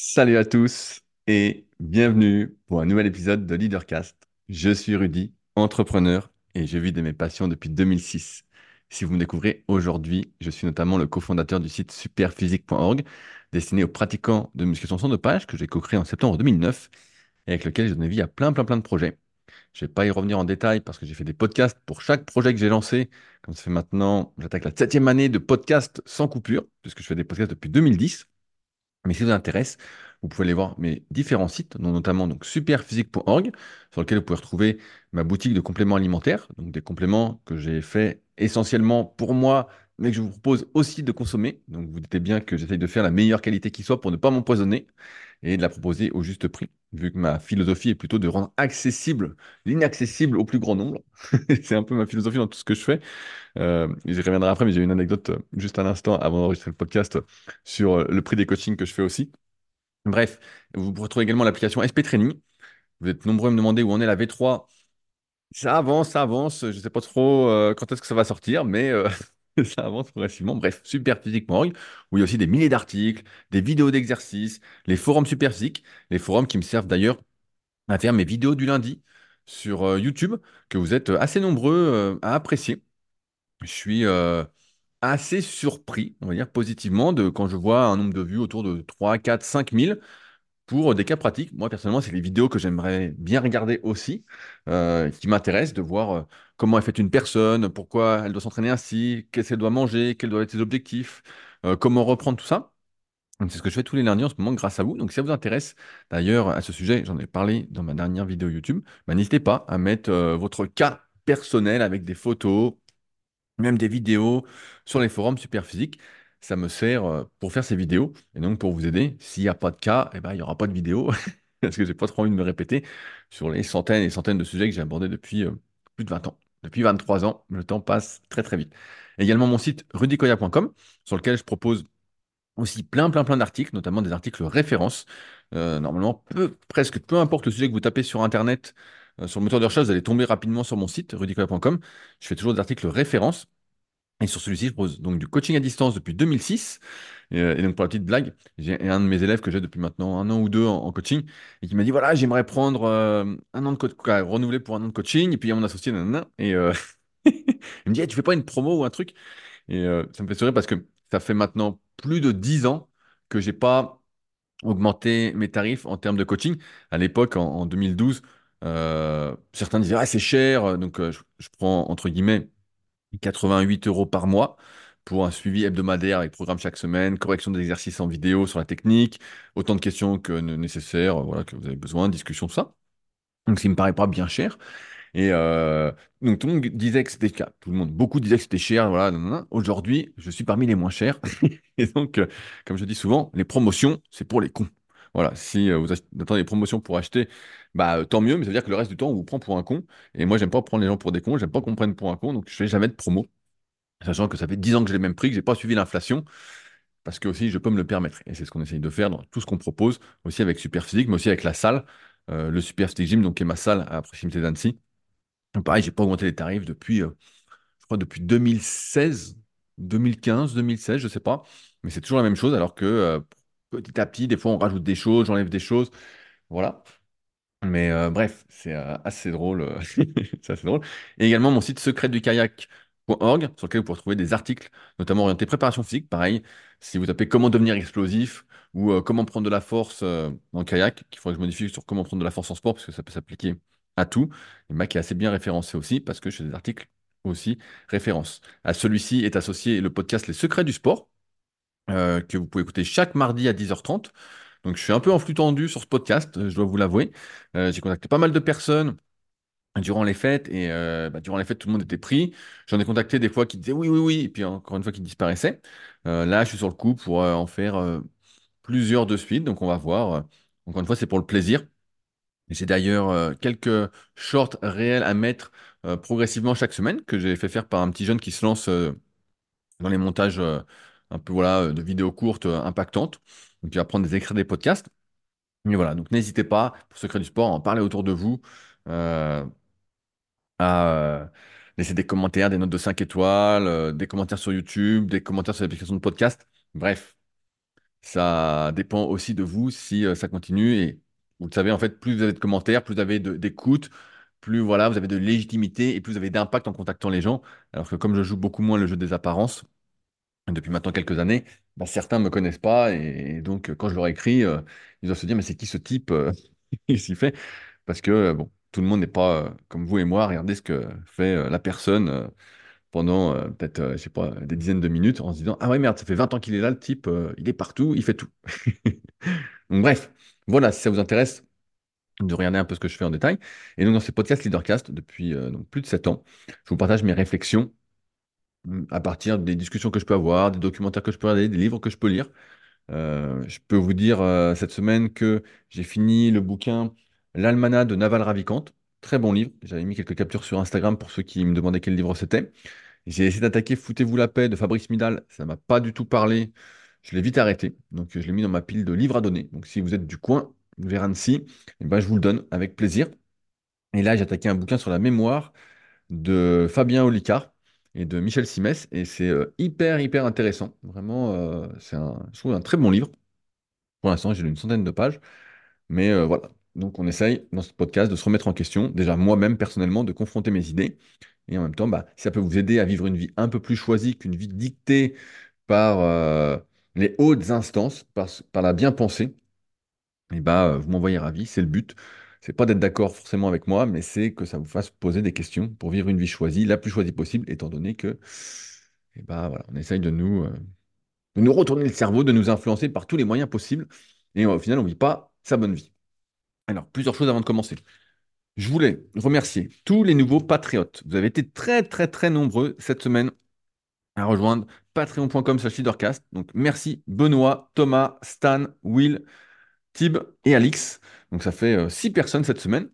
Salut à tous et bienvenue pour un nouvel épisode de Leadercast. Je suis Rudy, entrepreneur et je vis de mes passions depuis 2006. Si vous me découvrez aujourd'hui, je suis notamment le cofondateur du site superphysique.org destiné aux pratiquants de musculation sans dopage que j'ai co-créé en septembre 2009 et avec lequel j'ai donné vie à plein plein plein de projets. Je ne vais pas y revenir en détail parce que j'ai fait des podcasts pour chaque projet que j'ai lancé. Comme ça fait maintenant, j'attaque la septième année de podcast sans coupure puisque je fais des podcasts depuis 2010. Mais si ça vous intéresse, vous pouvez aller voir mes différents sites, dont notamment donc superphysique.org, sur lequel vous pouvez retrouver ma boutique de compléments alimentaires, donc des compléments que j'ai fait essentiellement pour moi, mais que je vous propose aussi de consommer. Donc vous doutez bien que j'essaye de faire la meilleure qualité qui soit pour ne pas m'empoisonner et de la proposer au juste prix, vu que ma philosophie est plutôt de rendre accessible l'inaccessible au plus grand nombre. C'est un peu ma philosophie dans tout ce que je fais. Euh, j'y reviendrai après, mais j'ai une anecdote euh, juste un instant avant d'enregistrer le podcast euh, sur euh, le prix des coachings que je fais aussi. Bref, vous pourrez trouver également l'application SP Training. Vous êtes nombreux à me demander où en est la V3. Ça avance, ça avance. Je ne sais pas trop quand est-ce que ça va sortir, mais ça avance progressivement. Bref, superphysique.org, où il y a aussi des milliers d'articles, des vidéos d'exercices, les forums Superphysique, les forums qui me servent d'ailleurs à faire mes vidéos du lundi sur euh, YouTube, que vous êtes assez nombreux euh, à apprécier. Je suis euh, assez surpris, on va dire positivement, de quand je vois un nombre de vues autour de 3, 4, 5 000 pour des cas pratiques. Moi, personnellement, c'est les vidéos que j'aimerais bien regarder aussi, euh, qui m'intéressent de voir euh, comment est faite une personne, pourquoi elle doit s'entraîner ainsi, qu'est-ce qu'elle doit manger, quels doivent être ses objectifs, euh, comment reprendre tout ça. C'est ce que je fais tous les lundis en ce moment grâce à vous. Donc, si ça vous intéresse, d'ailleurs, à ce sujet, j'en ai parlé dans ma dernière vidéo YouTube, bah, n'hésitez pas à mettre votre cas personnel avec des photos, même des vidéos sur les forums Superphysique. Ça me sert euh, pour faire ces vidéos et donc pour vous aider. S'il n'y a pas de cas, eh ben, il n'y aura pas de vidéo parce que j'ai pas trop envie de me répéter sur les centaines et centaines de sujets que j'ai abordés depuis euh, plus de 20 ans. Depuis 23 ans, le temps passe très très vite. Également mon site rudicoya.com sur lequel je propose aussi plein plein plein d'articles, notamment des articles références. Euh, normalement, presque peu importe le sujet que vous tapez sur Internet, sur le moteur de recherche, vous allez tomber rapidement sur mon site rudicoya.com. Je fais toujours des articles références. Et sur celui-ci, je propose donc du coaching à distance depuis 2006. Et, euh, et donc, pour la petite blague, j'ai un de mes élèves que j'ai depuis maintenant un an ou deux en, coaching et qui m'a dit voilà, j'aimerais prendre euh, un an de coaching, renouveler pour un an de coaching. Et puis, il y a mon associé, et euh, il me dit Eh, tu fais pas une promo ou un truc? Et ça me fait sourire parce que ça fait maintenant plus de 10 ans que j'ai pas augmenté mes tarifs en termes de coaching. À l'époque, en, en 2012, euh, certains disaient ah, c'est cher. Donc, je prends entre guillemets 88 euros par mois pour un suivi hebdomadaire avec programme chaque semaine, correction des exercices en vidéo sur la technique, autant de questions que ne- nécessaire, euh, voilà, que vous avez besoin, discussion, tout ça. Donc, ça ne me paraît pas bien cher. Et euh, donc, tout le monde disait que c'était cher. Tout le monde, beaucoup disaient que c'était cher. Voilà. Aujourd'hui, je suis parmi les moins chers. Et donc, euh, comme je dis souvent, les promotions, c'est pour les cons. Voilà, si euh, vous attendez des promotions pour acheter, bah, euh, tant mieux, mais ça veut dire que le reste du temps, on vous prend pour un con. Et moi, j'aime pas prendre les gens pour des cons, j'aime pas qu'on prenne pour un con, donc je fais jamais de promo. Sachant que ça fait 10 ans que j'ai les mêmes prix, que j'ai pas suivi l'inflation, parce que aussi je peux me le permettre. Et c'est ce qu'on essaye de faire dans tout ce qu'on propose, aussi avec Superphysique, mais aussi avec la salle, euh, le Superphysique Gym, donc qui est ma salle à proximité d'Annecy. Pareil, j'ai pas augmenté les tarifs depuis, euh, je crois, depuis 2016, 2015, 2016, je sais pas. Mais c'est toujours la même chose, alors que euh, petit à petit, des fois, on rajoute des choses, j'enlève des choses. Voilà. Mais euh, bref, c'est euh, assez drôle. euh, c'est assez drôle. Et également mon site secretdukayak.org, sur lequel vous pourrez trouver des articles, notamment orientés préparation physique. Pareil, si vous tapez comment devenir explosif ou comment prendre de la force en kayak, qu'il faudrait que je modifie sur comment prendre de la force en sport, parce que ça peut s'appliquer à tout. Et Mac est assez bien référencé aussi, parce que je fais des articles aussi références. À celui-ci est associé le podcast Les Secrets du sport euh, que vous pouvez écouter chaque mardi à 10h30. Donc, je suis un peu en flux tendu sur ce podcast, euh, je dois vous l'avouer. Euh, j'ai contacté pas mal de personnes durant les fêtes et bah, durant les fêtes, tout le monde était pris. J'en ai contacté des fois qui disaient oui, oui, oui, et puis encore une fois qui disparaissaient. Là, je suis sur le coup pour en faire plusieurs de suite, donc on va voir. Encore une fois, c'est pour le plaisir. J'ai d'ailleurs quelques shorts réels à mettre progressivement chaque semaine que j'ai fait faire par un petit jeune qui se lance dans les montages un peu voilà, de vidéos courtes euh, impactantes. Donc, il va prendre des extraits des podcasts. Mais voilà, donc n'hésitez pas, pour Secret du Sport, à en parler autour de vous, euh, à euh, laisser des commentaires, des notes de 5 étoiles, des commentaires sur YouTube, des commentaires sur l'application de podcast. Bref, Ça dépend aussi de vous si ça continue. Et vous le savez, en fait, plus vous avez de commentaires, plus vous avez d'écoute, plus voilà, vous avez de légitimité et plus vous avez d'impact en contactant les gens. Alors que comme je joue beaucoup moins le jeu des apparences, depuis maintenant quelques années, bah, certains ne me connaissent pas. Et, donc, quand je leur écris, euh, ils doivent se dire, mais c'est qui ce type euh, il s'y fait? Parce que, euh, bon, tout le monde n'est pas euh, comme vous et moi. Regardez ce que fait euh, la personne. euh, pendant euh, peut-être, euh, je sais pas, des dizaines de minutes en se disant, ah ouais, merde, ça fait 20 ans qu'il est là, le type, euh, il est partout, il fait tout. Donc, bref, voilà, si ça vous intéresse de regarder un peu ce que je fais en détail. Et donc, dans ces podcasts Leadercast, depuis euh, plus de 7 ans, je vous partage mes réflexions à partir des discussions que je peux avoir, des documentaires que je peux regarder, des livres que je peux lire. Euh, je peux vous dire euh, cette semaine que j'ai fini le bouquin L'Almanach de Naval Ravikant. Très bon livre. J'avais mis quelques captures sur Instagram pour ceux qui me demandaient quel livre c'était. J'ai essayé d'attaquer Foutez-vous la paix de Fabrice Midal, ça m'a pas du tout parlé. Je l'ai vite arrêté, donc je l'ai mis dans ma pile de livres à donner. Donc si vous êtes du coin, vers Annecy, eh ben, je vous le donne avec plaisir. Et là, j'ai attaqué un bouquin sur la mémoire de Fabien Olicard et de Michel Simès, et c'est euh, hyper, hyper intéressant. Vraiment, euh, c'est un, je trouve un très bon livre. Pour l'instant, j'ai lu une centaine de pages, mais euh, voilà. Donc on essaye dans ce podcast de se remettre en question, déjà moi-même personnellement, de confronter mes idées et en même temps, bah, si ça peut vous aider à vivre une vie un peu plus choisie qu'une vie dictée par les hautes instances, par, la bien-pensée, et bah, euh, vous m'envoyez ravi, c'est le but. C'est pas d'être d'accord forcément avec moi, mais c'est que ça vous fasse poser des questions pour vivre une vie choisie, la plus choisie possible, étant donné que, et bah, voilà, on essaye de nous, euh, de nous retourner le cerveau, de nous influencer par tous les moyens possibles, et au final, on ne vit pas sa bonne vie. Alors, plusieurs choses avant de commencer. Je voulais remercier tous les nouveaux patriotes. Vous avez été très, très, très nombreux cette semaine à rejoindre patreon.com slash leadercast. Donc merci Benoît, Thomas, Stan, Will, Tib et Alix. Donc ça fait euh, six personnes cette semaine.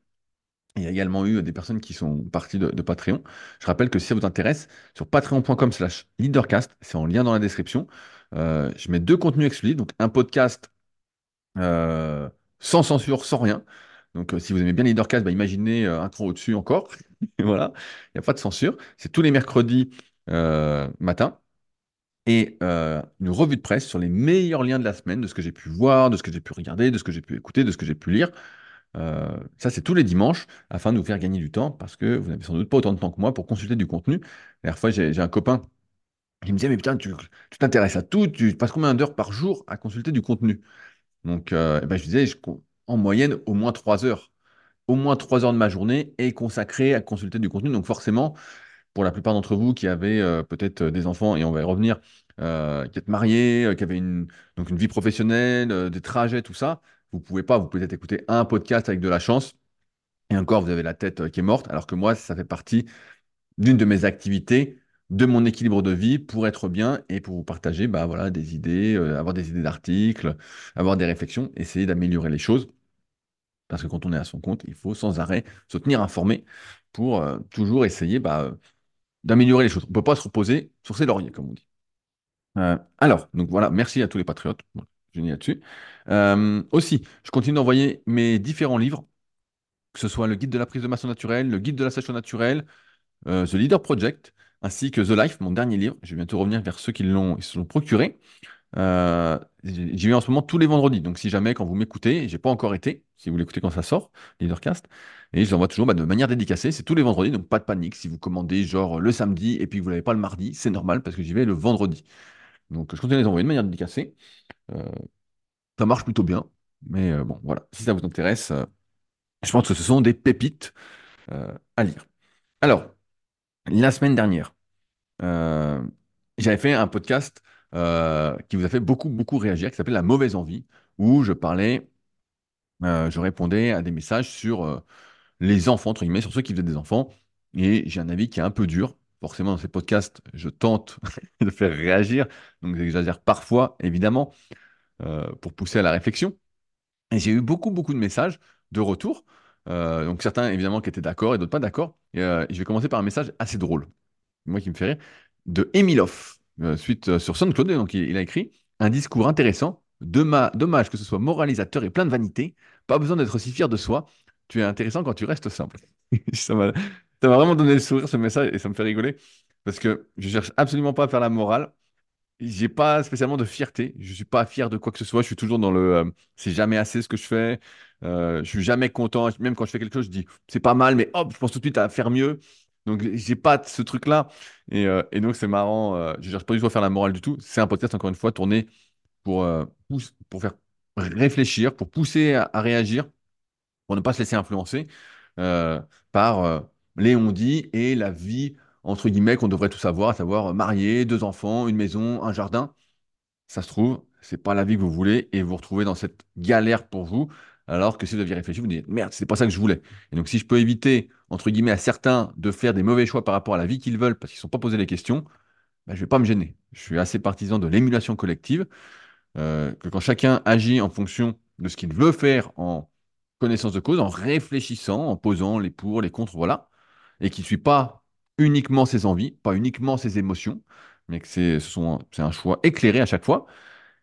Il y a également eu des personnes qui sont parties de, Patreon. Je rappelle que si ça vous intéresse, sur patreon.com slash leadercast, c'est en lien dans la description, euh, je mets deux contenus exclusifs, donc un podcast euh, sans censure, sans rien. Donc si vous aimez bien Leadercast, bah, imaginez un cran au-dessus encore. Voilà, il n'y a pas de censure. C'est tous les mercredis matin et euh, une revue de presse sur les meilleurs liens de la semaine, de ce que j'ai pu voir, de ce que j'ai pu regarder, de ce que j'ai pu écouter, de ce que j'ai pu lire. Euh, ça, c'est tous les dimanches afin de vous faire gagner du temps parce que vous n'avez sans doute pas autant de temps que moi pour consulter du contenu. La fois, j'ai un copain qui me disait, mais putain, tu t'intéresses à tout, tu passes combien d'heures par jour à consulter du contenu? Donc, euh, eh ben, je disais, en moyenne, au moins trois heures. Au moins trois heures de ma journée est consacrée à consulter du contenu. Donc, forcément, pour la plupart d'entre vous qui avez euh, peut-être euh, des enfants, et on va y revenir, euh, qui êtes mariés, qui avaient une, donc une vie professionnelle, des trajets, tout ça, vous pouvez pas, vous pouvez peut-être écouter un podcast avec de la chance, et encore, vous avez la tête qui est morte, alors que moi, ça fait partie d'une de mes activités, de mon équilibre de vie pour être bien et pour vous partager bah, voilà, des idées, avoir des idées d'articles, avoir des réflexions, essayer d'améliorer les choses. Parce que quand on est à son compte, il faut sans arrêt se tenir informé pour toujours essayer bah, d'améliorer les choses. On ne peut pas se reposer sur ses lauriers, comme on dit. Euh, alors, donc voilà, merci à tous les patriotes. Voilà, je finis là-dessus. Euh, aussi, je continue d'envoyer mes différents livres, que ce soit le guide de la prise de masse naturelle, le guide de la sèche naturelle, euh, The Leader Project, ainsi que The Life, mon dernier livre. Je vais bientôt revenir vers ceux qui l'ont, ils se l'ont procuré. Euh, j'y vais en ce moment tous les vendredis. Donc, si jamais, quand vous m'écoutez, j'ai pas encore été, si vous l'écoutez quand ça sort, Leadercast, et je l'envoie toujours bah, de manière dédicacée. C'est tous les vendredis, donc pas de panique. Si vous commandez genre le samedi et puis que vous l'avez pas le mardi, c'est normal parce que j'y vais le vendredi. Donc, je continue à les envoyer de manière dédicacée. Euh, ça marche plutôt bien. Mais euh, bon, voilà. Si ça vous intéresse, je pense que ce sont des pépites à lire. Alors, la semaine dernière, j'avais fait un podcast euh, qui vous a fait beaucoup, beaucoup réagir, qui s'appelle La mauvaise envie, où je parlais, euh, je répondais à des messages sur euh, les enfants, entre guillemets, sur ceux qui faisaient des enfants. Et j'ai un avis qui est un peu dur. Forcément, dans ces podcasts, je tente de faire réagir, donc j'exagère parfois, évidemment, pour pousser à la réflexion. Et j'ai eu beaucoup, beaucoup de messages de retour. Donc certains, évidemment, qui étaient d'accord et d'autres pas d'accord. Et euh, je vais commencer par un message assez drôle moi qui me fait rire, de Emilov, euh, suite euh, sur SoundCloud. Donc, il, il a écrit un discours intéressant. Dommage que ce soit moralisateur et plein de vanité. Pas besoin d'être si fier de soi. Tu es intéressant quand tu restes simple. Ça m'a vraiment donné le sourire ce message et ça me fait rigoler parce que je cherche absolument pas à faire la morale. j'ai pas spécialement de fierté. Je suis pas fier de quoi que ce soit. Je suis toujours dans le, euh, c'est jamais assez ce que je fais. Je suis jamais content. Même quand je fais quelque chose, je dis c'est pas mal, mais hop, je pense tout de suite à faire mieux. Donc j'ai pas ce truc-là. Et, euh, donc c'est marrant. euh, je cherche pas du tout à faire la morale du tout. C'est un podcast encore une fois tourné pour euh, pour faire réfléchir, pour pousser à, réagir, pour ne pas se laisser influencer euh, par les on-dit et la vie entre guillemets qu'on devrait tous avoir, à savoir marié, deux enfants, une maison, un jardin ça se trouve, c'est pas la vie que vous voulez et vous vous retrouvez dans cette galère pour vous, alors que si vous aviez réfléchi, vous vous dites merde, c'est pas ça que je voulais. Et donc, si je peux éviter, entre guillemets, à certains de faire des mauvais choix par rapport à la vie qu'ils veulent parce qu'ils ne sont pas posés les questions, ben, je vais pas me gêner. Je suis assez partisan de l'émulation collective, euh, que quand chacun agit en fonction de ce qu'il veut faire en connaissance de cause, en réfléchissant, en posant les pour, les contre, voilà, et qu'il ne suit pas uniquement ses envies, pas uniquement ses émotions, mais que c'est un choix éclairé à chaque fois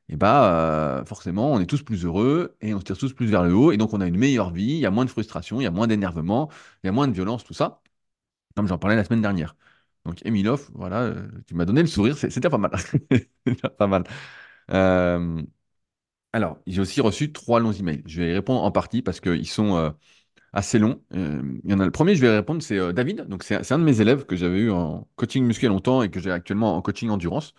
et bah euh, forcément, on est tous plus heureux et on se tire tous plus vers le haut, et donc on a une meilleure vie, il y a moins de frustration, il y a moins d'énervement, il y a moins de violence, tout ça, comme j'en parlais la semaine dernière. Donc, Emilov, voilà, euh, tu m'as donné le sourire, c'était pas mal. C'était pas mal. Euh, alors, j'ai aussi reçu trois longs emails. Je vais y répondre en partie parce qu'ils sont assez longs. Il y en a le premier, je vais y répondre, c'est David. Donc, c'est un de mes élèves que j'avais eu en coaching muscu longtemps et que j'ai actuellement en coaching endurance.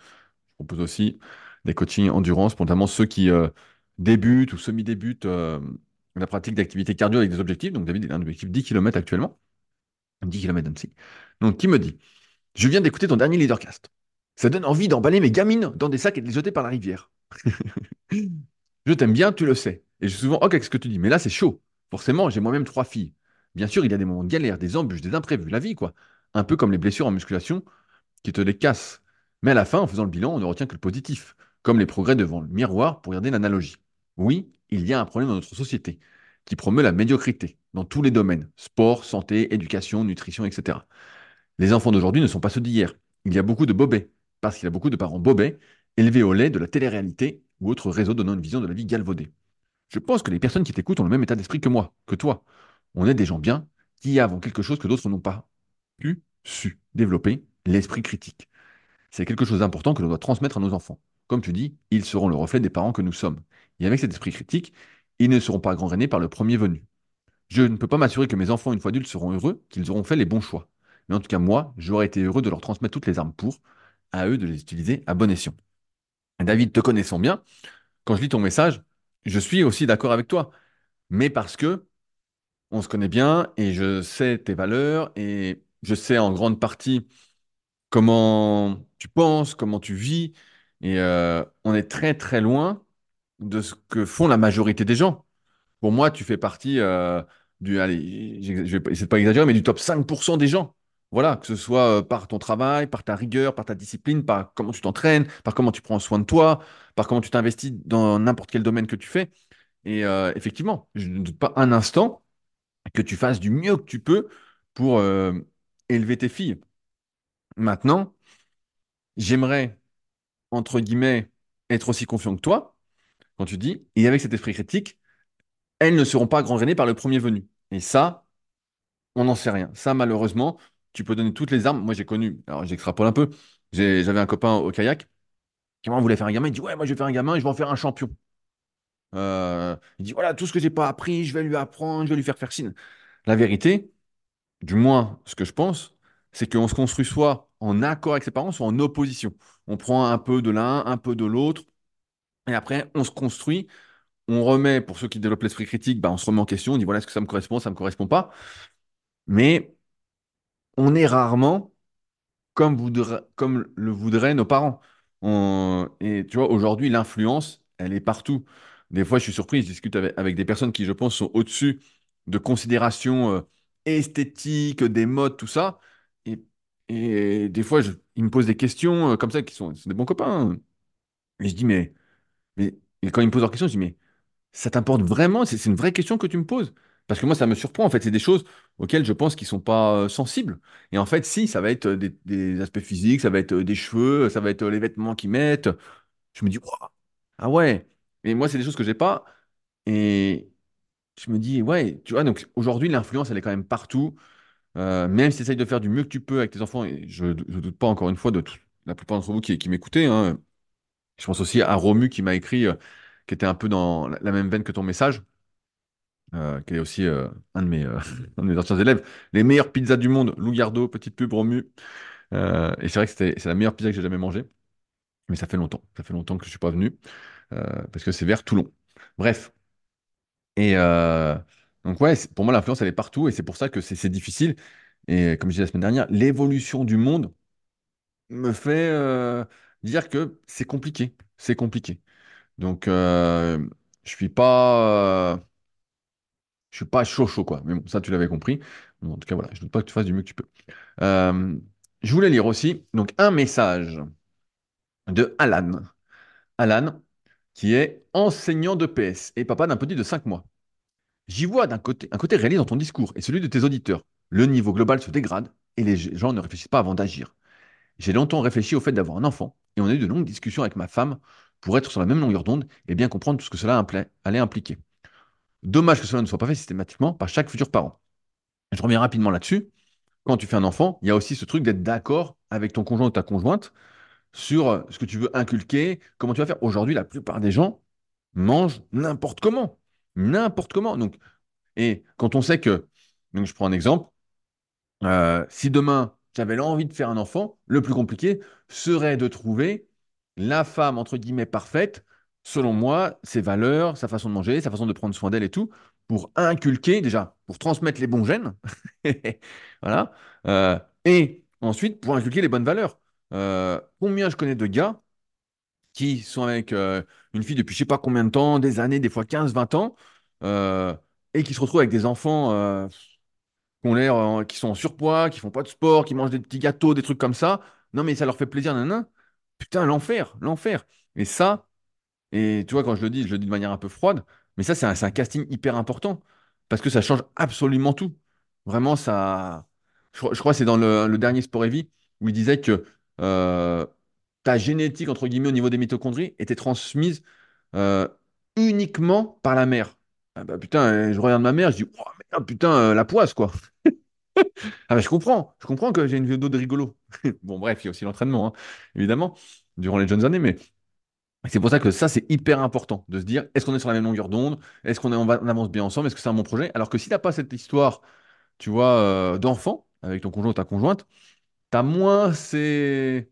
Je propose aussi des coachings endurance, notamment ceux qui euh, débutent ou semi-débutent euh, la pratique d'activité cardio avec des objectifs. Donc, David, il a un objectif 10 km actuellement. 10 km d'MC. Donc, qui me dit, je viens d'écouter ton dernier leadercast. Ça donne envie d'emballer mes gamines dans des sacs et de les jeter par la rivière. Je t'aime bien, tu le sais. Et je suis souvent ok avec ce que tu dis, mais là, c'est chaud. Forcément, j'ai moi-même trois filles. Bien sûr, il y a des moments de galère, des embûches, des imprévus, la vie, quoi. Un peu comme les blessures en musculation qui te les cassent. Mais à la fin, en faisant le bilan, on ne retient que le positif, comme les progrès devant le miroir, pour garder l'analogie. Oui, il y a un problème dans notre société qui promeut la médiocrité dans tous les domaines, sport, santé, éducation, nutrition, etc. Les enfants d'aujourd'hui ne sont pas ceux d'hier. Il y a beaucoup de bobets, parce qu'il y a beaucoup de parents bobets, élevés au lait de la télé-réalité ou autres réseaux donnant une vision de la vie galvaudée. Je pense que les personnes qui t'écoutent ont le même état d'esprit que moi, que toi. On est des gens bien qui avons quelque chose que d'autres n'ont pas pu, su développer, l'esprit critique. C'est quelque chose d'important que l'on doit transmettre à nos enfants. Comme tu dis, ils seront le reflet des parents que nous sommes. Et avec cet esprit critique, ils ne seront pas gangrénés par le premier venu. Je ne peux pas m'assurer que mes enfants, une fois adultes, seront heureux, qu'ils auront fait les bons choix. Mais en tout cas, moi, j'aurais été heureux de leur transmettre toutes les armes pour, à eux de les utiliser à bon escient. David, te connaissant bien, quand je lis ton message, je suis aussi d'accord avec toi. Mais parce que on se connaît bien et je sais tes valeurs et je sais en grande partie comment tu penses, comment tu vis. Et euh, on est très très loin de ce que font la majorité des gens. Pour moi, tu fais partie euh, du, allez, top 5% des gens. Voilà, que ce soit euh, par ton travail, par ta rigueur, par ta discipline, par comment tu t'entraînes, par comment tu prends soin de toi, par comment tu t'investis dans n'importe quel domaine que tu fais. Et effectivement, je ne doute pas un instant que tu fasses du mieux que tu peux pour élever tes filles. Maintenant, j'aimerais, entre guillemets, être aussi confiant que toi, quand tu dis, et avec cet esprit critique, elles ne seront pas gangrénées par le premier venu. Et ça, on n'en sait rien. Ça, malheureusement, tu peux donner toutes les armes. Moi, j'ai connu, alors j'extrapole un peu, j'avais un copain au kayak qui moi, voulait faire un gamin. Il dit, ouais, moi, je vais faire un gamin et je vais en faire un champion. Euh, il dit, voilà, tout ce que j'ai pas appris, je vais lui apprendre, je vais lui faire faire ci. La vérité, du moins, ce que je pense, c'est qu'on se construit soit en accord avec ses parents, soit en opposition. On prend un peu de l'un, un peu de l'autre, et après, on se construit. On remet, pour ceux qui développent l'esprit critique, bah, on se remet en question, on dit voilà, est-ce que ça me correspond, ça me correspond pas? Mais on est rarement comme, voudra- comme le voudraient nos parents. Et tu vois, aujourd'hui, l'influence, elle est partout. Des fois, je suis surpris, je discute avec, avec des personnes qui, je pense, sont au-dessus de considérations euh, esthétiques, des modes, tout ça. Et, des fois, ils me posent des questions euh, comme ça, qui sont, des bons copains. Et je dis, mais, mais quand ils me posent leurs questions, je dis, mais ça t'importe vraiment? C'est une vraie question que tu me poses. Parce que moi, ça me surprend. En fait, c'est des choses auxquelles je pense qu'ils sont pas euh, sensibles. Et en fait, si, ça va être euh, des, aspects physiques, ça va être des cheveux, ça va être les vêtements qu'ils mettent. Je me dis, ah ouais. Mais moi, c'est des choses que j'ai pas. Et je me dis, ouais, tu vois, donc aujourd'hui, l'influence, elle est quand même partout. Euh, même si tu essayes de faire du mieux que tu peux avec tes enfants, et je ne doute pas encore une fois de la plupart d'entre vous qui, qui m'écoutez, hein, Je pense aussi à Romu qui m'a écrit, euh, qui était un peu dans la même veine que ton message, euh, qui est aussi un de mes, un anciens élèves. Les meilleures pizzas du monde, Lou Gardo, petite pub Romu. Et c'est vrai que c'est la meilleure pizza que j'ai jamais mangée, mais ça fait longtemps. Ça fait longtemps que je suis pas venu, parce que c'est vers Toulon. Bref. Et donc ouais, pour moi l'influence elle est partout et c'est pour ça que c'est difficile. Et comme je disais la semaine dernière, l'évolution du monde me fait euh, dire que c'est compliqué. C'est compliqué. Donc euh, je suis pas, euh, je suis pas chaud chaud quoi. Mais bon, ça tu l'avais compris. En tout cas voilà, je ne doute pas que tu fasses du mieux que tu peux. Je voulais lire aussi donc un message de Alan. Alan, qui est enseignant de PS et papa d'un petit de 5 mois. J'y vois d'un côté un côté réaliste dans ton discours et celui de tes auditeurs. Le niveau global se dégrade et les gens ne réfléchissent pas avant d'agir. J'ai longtemps réfléchi au fait d'avoir un enfant et on a eu de longues discussions avec ma femme pour être sur la même longueur d'onde et bien comprendre tout ce que cela allait impliquer. Dommage que cela ne soit pas fait systématiquement par chaque futur parent. Je reviens rapidement là-dessus. Quand tu fais un enfant, il y a aussi ce truc d'être d'accord avec ton conjoint ou ta conjointe sur ce que tu veux inculquer, comment tu vas faire. Aujourd'hui, la plupart des gens mangent n'importe comment. N'importe comment. Donc, et quand on sait que, donc je prends un exemple, euh, si demain j'avais l'envie de faire un enfant, le plus compliqué serait de trouver la femme, entre guillemets, parfaite, selon moi, ses valeurs, sa façon de manger, sa façon de prendre soin d'elle et tout, pour inculquer, déjà, pour transmettre les bons gènes, voilà, euh, et ensuite pour inculquer les bonnes valeurs. Euh, combien je connais de gars qui sont avec euh, une fille depuis je sais pas combien de temps, des années, des fois 15, 20 ans, euh, et qui se retrouvent avec des enfants euh, qui ont l'air, qui sont en surpoids, qui font pas de sport, qui mangent des petits gâteaux, des trucs comme ça. Non, mais ça leur fait plaisir, nan, Putain, l'enfer, l'enfer. Et ça, et tu vois, quand je le dis, je le dis de manière un peu froide, mais ça, c'est un, casting hyper important parce que ça change absolument tout. Vraiment, ça. Je, crois que c'est dans le, le dernier Sport et Vie où il disait que ta génétique, entre guillemets, au niveau des mitochondries, était transmise euh, uniquement par la mère. Ah bah, putain, euh, je regarde ma mère, je dis, oh, merde, putain, euh, la poisse, quoi. Ah bah, je comprends, je comprends que j'ai une vidéo de rigolo. Bon, bref, il y a aussi l'entraînement, hein, évidemment, durant les jeunes années, mais. C'est pour ça que ça, c'est hyper important de se dire, est-ce qu'on est sur la même longueur d'onde? Est-ce qu'on est- on va- on avance bien ensemble? Est-ce que c'est un bon projet? Alors que si t'as pas cette histoire, tu vois, d'enfant avec ton conjoint ou ta conjointe, t'as moins ces...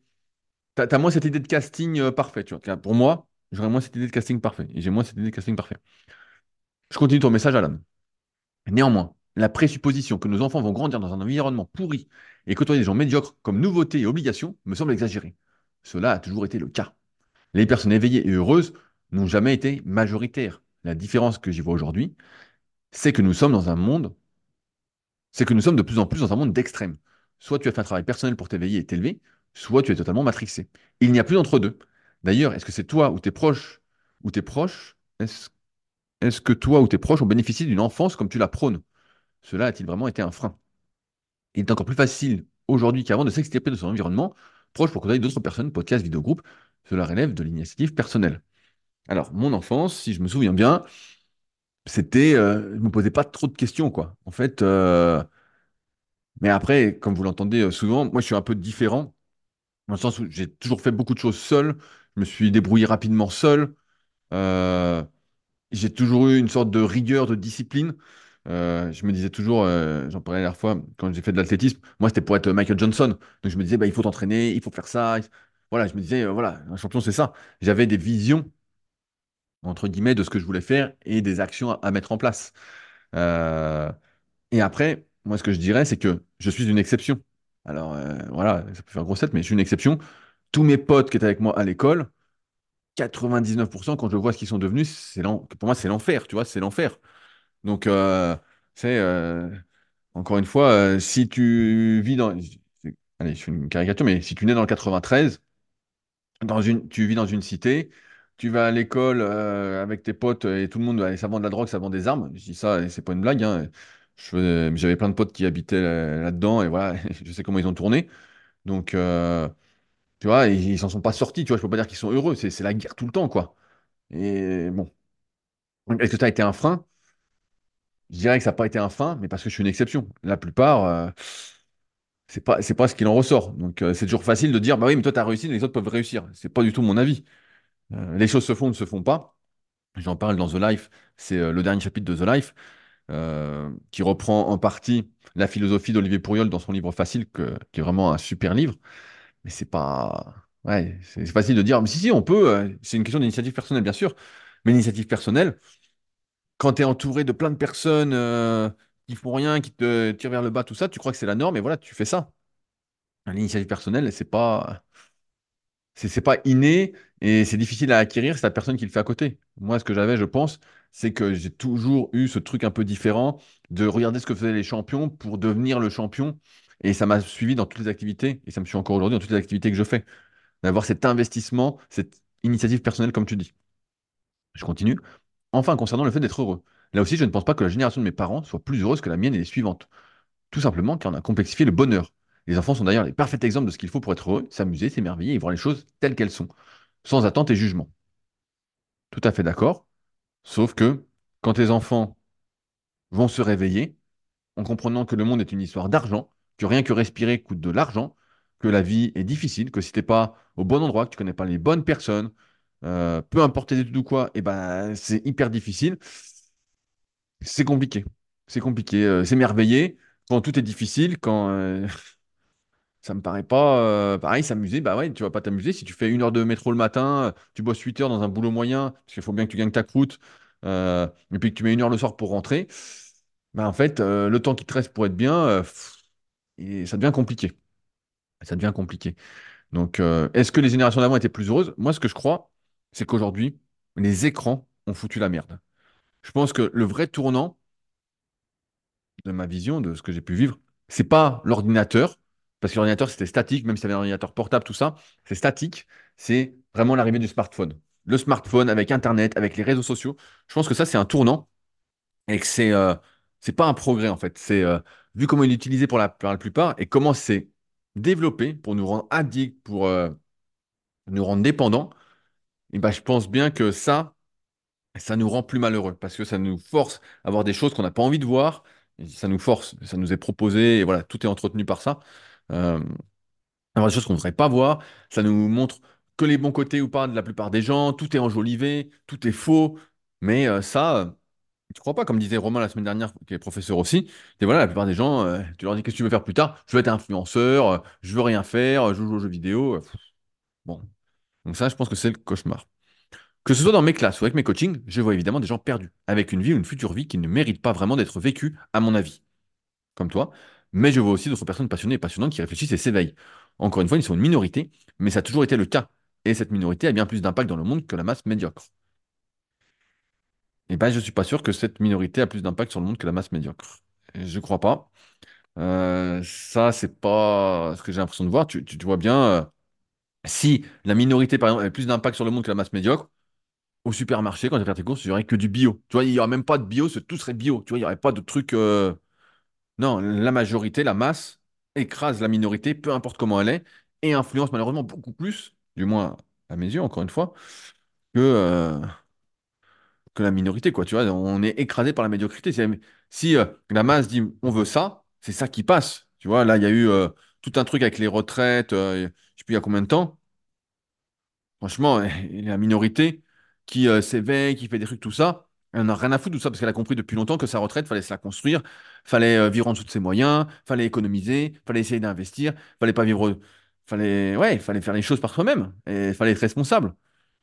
t'as, t'as moins cette idée de casting euh, parfait, tu vois. Pour moi, j'aurais moins cette idée de casting parfait. Et j'ai moins cette idée de casting parfait. Je continue ton message, Alan. Néanmoins, la présupposition que nos enfants vont grandir dans un environnement pourri et côtoyer des gens médiocres comme nouveauté et obligation me semble exagérée. Cela a toujours été le cas. Les personnes éveillées et heureuses n'ont jamais été majoritaires. La différence que j'y vois aujourd'hui, c'est que nous sommes dans un monde, c'est que nous sommes de plus en plus dans un monde d'extrêmes. Soit tu as fait un travail personnel pour t'éveiller et t'élever, soit tu es totalement matrixé. Il n'y a plus d'entre deux. D'ailleurs, est-ce que c'est toi ou tes proches ou tes proches, est-ce, que toi ou tes proches ont bénéficié d'une enfance comme tu la prônes? Cela a-t-il vraiment été un frein? Il est encore plus facile aujourd'hui qu'avant de s'extirper de son environnement proche pour côtoyer d'autres personnes, podcasts, vidéogroupes. Cela relève de l'initiative personnelle. Alors, mon enfance, si je me souviens bien, c'était, euh, je me posais pas trop de questions, quoi. En fait, euh, mais après, comme vous l'entendez euh, souvent, moi, je suis un peu différent, dans le sens où j'ai toujours fait beaucoup de choses seul. Je me suis débrouillé rapidement seul. Euh, j'ai toujours eu une sorte de rigueur, de discipline. Euh, je me disais toujours, euh, j'en parlais la dernière fois, quand j'ai fait de l'athlétisme, moi, c'était pour être Michael Johnson. Donc, je me disais, bah, il faut t'entraîner, il faut faire ça. Voilà, je me disais, voilà, un champion, c'est ça. J'avais des visions entre guillemets, de ce que je voulais faire et des actions à, mettre en place. Et après, moi, ce que je dirais, c'est que je suis une exception. Alors, euh, voilà, ça peut faire grossette, mais je suis une exception. Tous mes potes qui étaient avec moi à l'école, 99%, quand je vois ce qu'ils sont devenus, pour moi, c'est l'enfer, tu vois, c'est l'enfer. Donc, euh, c'est, euh, encore une fois, si tu vis dans... Allez, je fais une caricature, mais si tu nais dans le 93, dans une, tu vis dans une cité, tu vas à l'école avec tes potes et tout le monde, allez, ça vend de la drogue, ça vend des armes. Je dis ça, c'est pas une blague. hein. J'avais plein de potes qui habitaient là-dedans et voilà, je sais comment ils ont tourné. Donc, euh, tu vois, ils, ils s'en sont pas sortis. Tu vois, je peux pas dire qu'ils sont heureux. C'est la guerre tout le temps, quoi. Et bon, est-ce que ça a été un frein? Je dirais que ça n'a pas été un frein, mais parce que je suis une exception. La plupart, euh, c'est pas, pas ce qu'il en ressort. Donc, euh, c'est toujours facile de dire, bah oui, mais toi, tu as réussi, les autres peuvent réussir. C'est pas du tout mon avis. Euh, les choses se font, ne se font pas. J'en parle dans The Life, c'est le dernier chapitre de The Life, euh, qui reprend en partie la philosophie d'Olivier Pourriol dans son livre Facile, qui est vraiment un super livre. Mais c'est pas. Ouais, c'est c'est facile de dire, mais si, si, on peut. euh, c'est une question d'initiative personnelle, bien sûr. Mais l'initiative personnelle, quand tu es entouré de plein de personnes euh, qui font rien, qui te tirent vers le bas, tout ça, tu crois que c'est la norme, et voilà, tu fais ça. L'initiative personnelle, c'est pas. C'est pas inné et c'est difficile à acquérir, c'est la personne qui le fait à côté. Moi, ce que j'avais, je pense, c'est que j'ai toujours eu ce truc un peu différent de regarder ce que faisaient les champions pour devenir le champion. Et ça m'a suivi dans toutes les activités, et ça me suit encore aujourd'hui dans toutes les activités que je fais. D'avoir cet investissement, cette initiative personnelle, comme tu dis. Je continue. Enfin, concernant le fait d'être heureux. Là aussi, je ne pense pas que la génération de mes parents soit plus heureuse que la mienne et les suivantes. Tout simplement car on a complexifié le bonheur. Les enfants sont d'ailleurs les parfaits exemples de ce qu'il faut pour être heureux, s'amuser, s'émerveiller et voir les choses telles qu'elles sont, sans attente et jugement. Tout à fait d'accord, sauf que quand tes enfants vont se réveiller, en comprenant que le monde est une histoire d'argent, que rien que respirer coûte de l'argent, que la vie est difficile, que si t'es pas au bon endroit, que tu connais pas les bonnes personnes, euh, peu importe tes études ou quoi, et ben c'est hyper difficile, c'est compliqué. C'est compliqué. Euh, s'émerveiller quand tout est difficile, quand euh, Ça me paraît pas. euh, pareil, s'amuser, bah ouais, tu vas pas t'amuser. Si tu fais une heure de métro le matin, euh, tu bosses 8 heures dans un boulot moyen, parce qu'il faut bien que tu gagnes ta croûte, euh, et puis que tu mets une heure le soir pour rentrer, bah en fait, euh, le temps qui te reste pour être bien, et ça devient compliqué. Ça devient compliqué. Donc, est-ce que les générations d'avant étaient plus heureuses? Moi, ce que je crois, c'est qu'aujourd'hui, les écrans ont foutu la merde. Je pense que le vrai tournant, de ma vision, de ce que j'ai pu vivre, c'est pas l'ordinateur, parce que l'ordinateur c'était statique, même si tu avais un ordinateur portable, tout ça, c'est statique, c'est vraiment l'arrivée du smartphone. Le smartphone avec Internet, avec les réseaux sociaux, je pense que ça c'est un tournant et que c'est euh, pas un progrès en fait. C'est euh, vu comment il est utilisé pour la, par la plupart et comment c'est développé pour nous rendre addicts, pour euh, nous rendre dépendants, et ben, je pense bien que ça, ça nous rend plus malheureux parce que ça nous force à voir des choses qu'on n'a pas envie de voir. Ça nous force, ça nous est proposé, et voilà, tout est entretenu par ça. Euh, des choses qu'on ne voudrait pas voir. Ça nous montre que les bons côtés ou pas de la plupart des gens. Tout est enjolivé, tout est faux. Mais euh, ça, euh, tu crois pas, comme disait Romain la semaine dernière, qui est professeur aussi, et voilà, la plupart des gens, euh, tu leur dis qu'est-ce que tu veux faire plus tard? Je veux être influenceur, euh, je veux rien faire, euh, je joue aux jeux vidéo. euh, bon, donc ça, je pense que c'est le cauchemar. Que ce soit dans mes classes ou avec mes coachings, je vois évidemment des gens perdus, avec une vie ou une future vie qui ne mérite pas vraiment d'être vécue, à mon avis, comme toi. Mais je vois aussi d'autres personnes passionnées et passionnantes qui réfléchissent et s'éveillent. Encore une fois, ils sont une minorité, mais ça a toujours été le cas. Et cette minorité a bien plus d'impact dans le monde que la masse médiocre. Et ben, je suis pas sûr que cette minorité a plus d'impact sur le monde que la masse médiocre. Je crois pas. Euh, ça, c'est pas ce que j'ai l'impression de voir. Tu, vois bien, euh, si la minorité, par exemple, avait plus d'impact sur le monde que la masse médiocre, au supermarché, quand tu vas faire tes courses, il n'y aurait que du bio. Tu vois, il n'y aurait même pas de bio, tout serait bio. Tu vois, il n'y aurait pas de trucs. euh, Non, la majorité, la masse, écrase la minorité, peu importe comment elle est, et influence malheureusement beaucoup plus, du moins à mes yeux, encore une fois, que, euh, que la minorité, quoi. Tu vois, on est écrasé par la médiocrité. Si euh, la masse dit on veut ça, c'est ça qui passe. Tu vois, là, il y a eu euh, tout un truc avec les retraites, je sais plus il y a combien de temps. Franchement, la minorité qui s'éveille, qui fait des trucs, tout ça. Elle n'a rien à foutre de ça parce qu'elle a compris depuis longtemps que sa retraite, fallait se la construire, fallait euh, vivre en dessous de ses moyens, fallait économiser, fallait essayer d'investir, fallait pas vivre, fallait, ouais, fallait faire les choses par soi-même et fallait être responsable.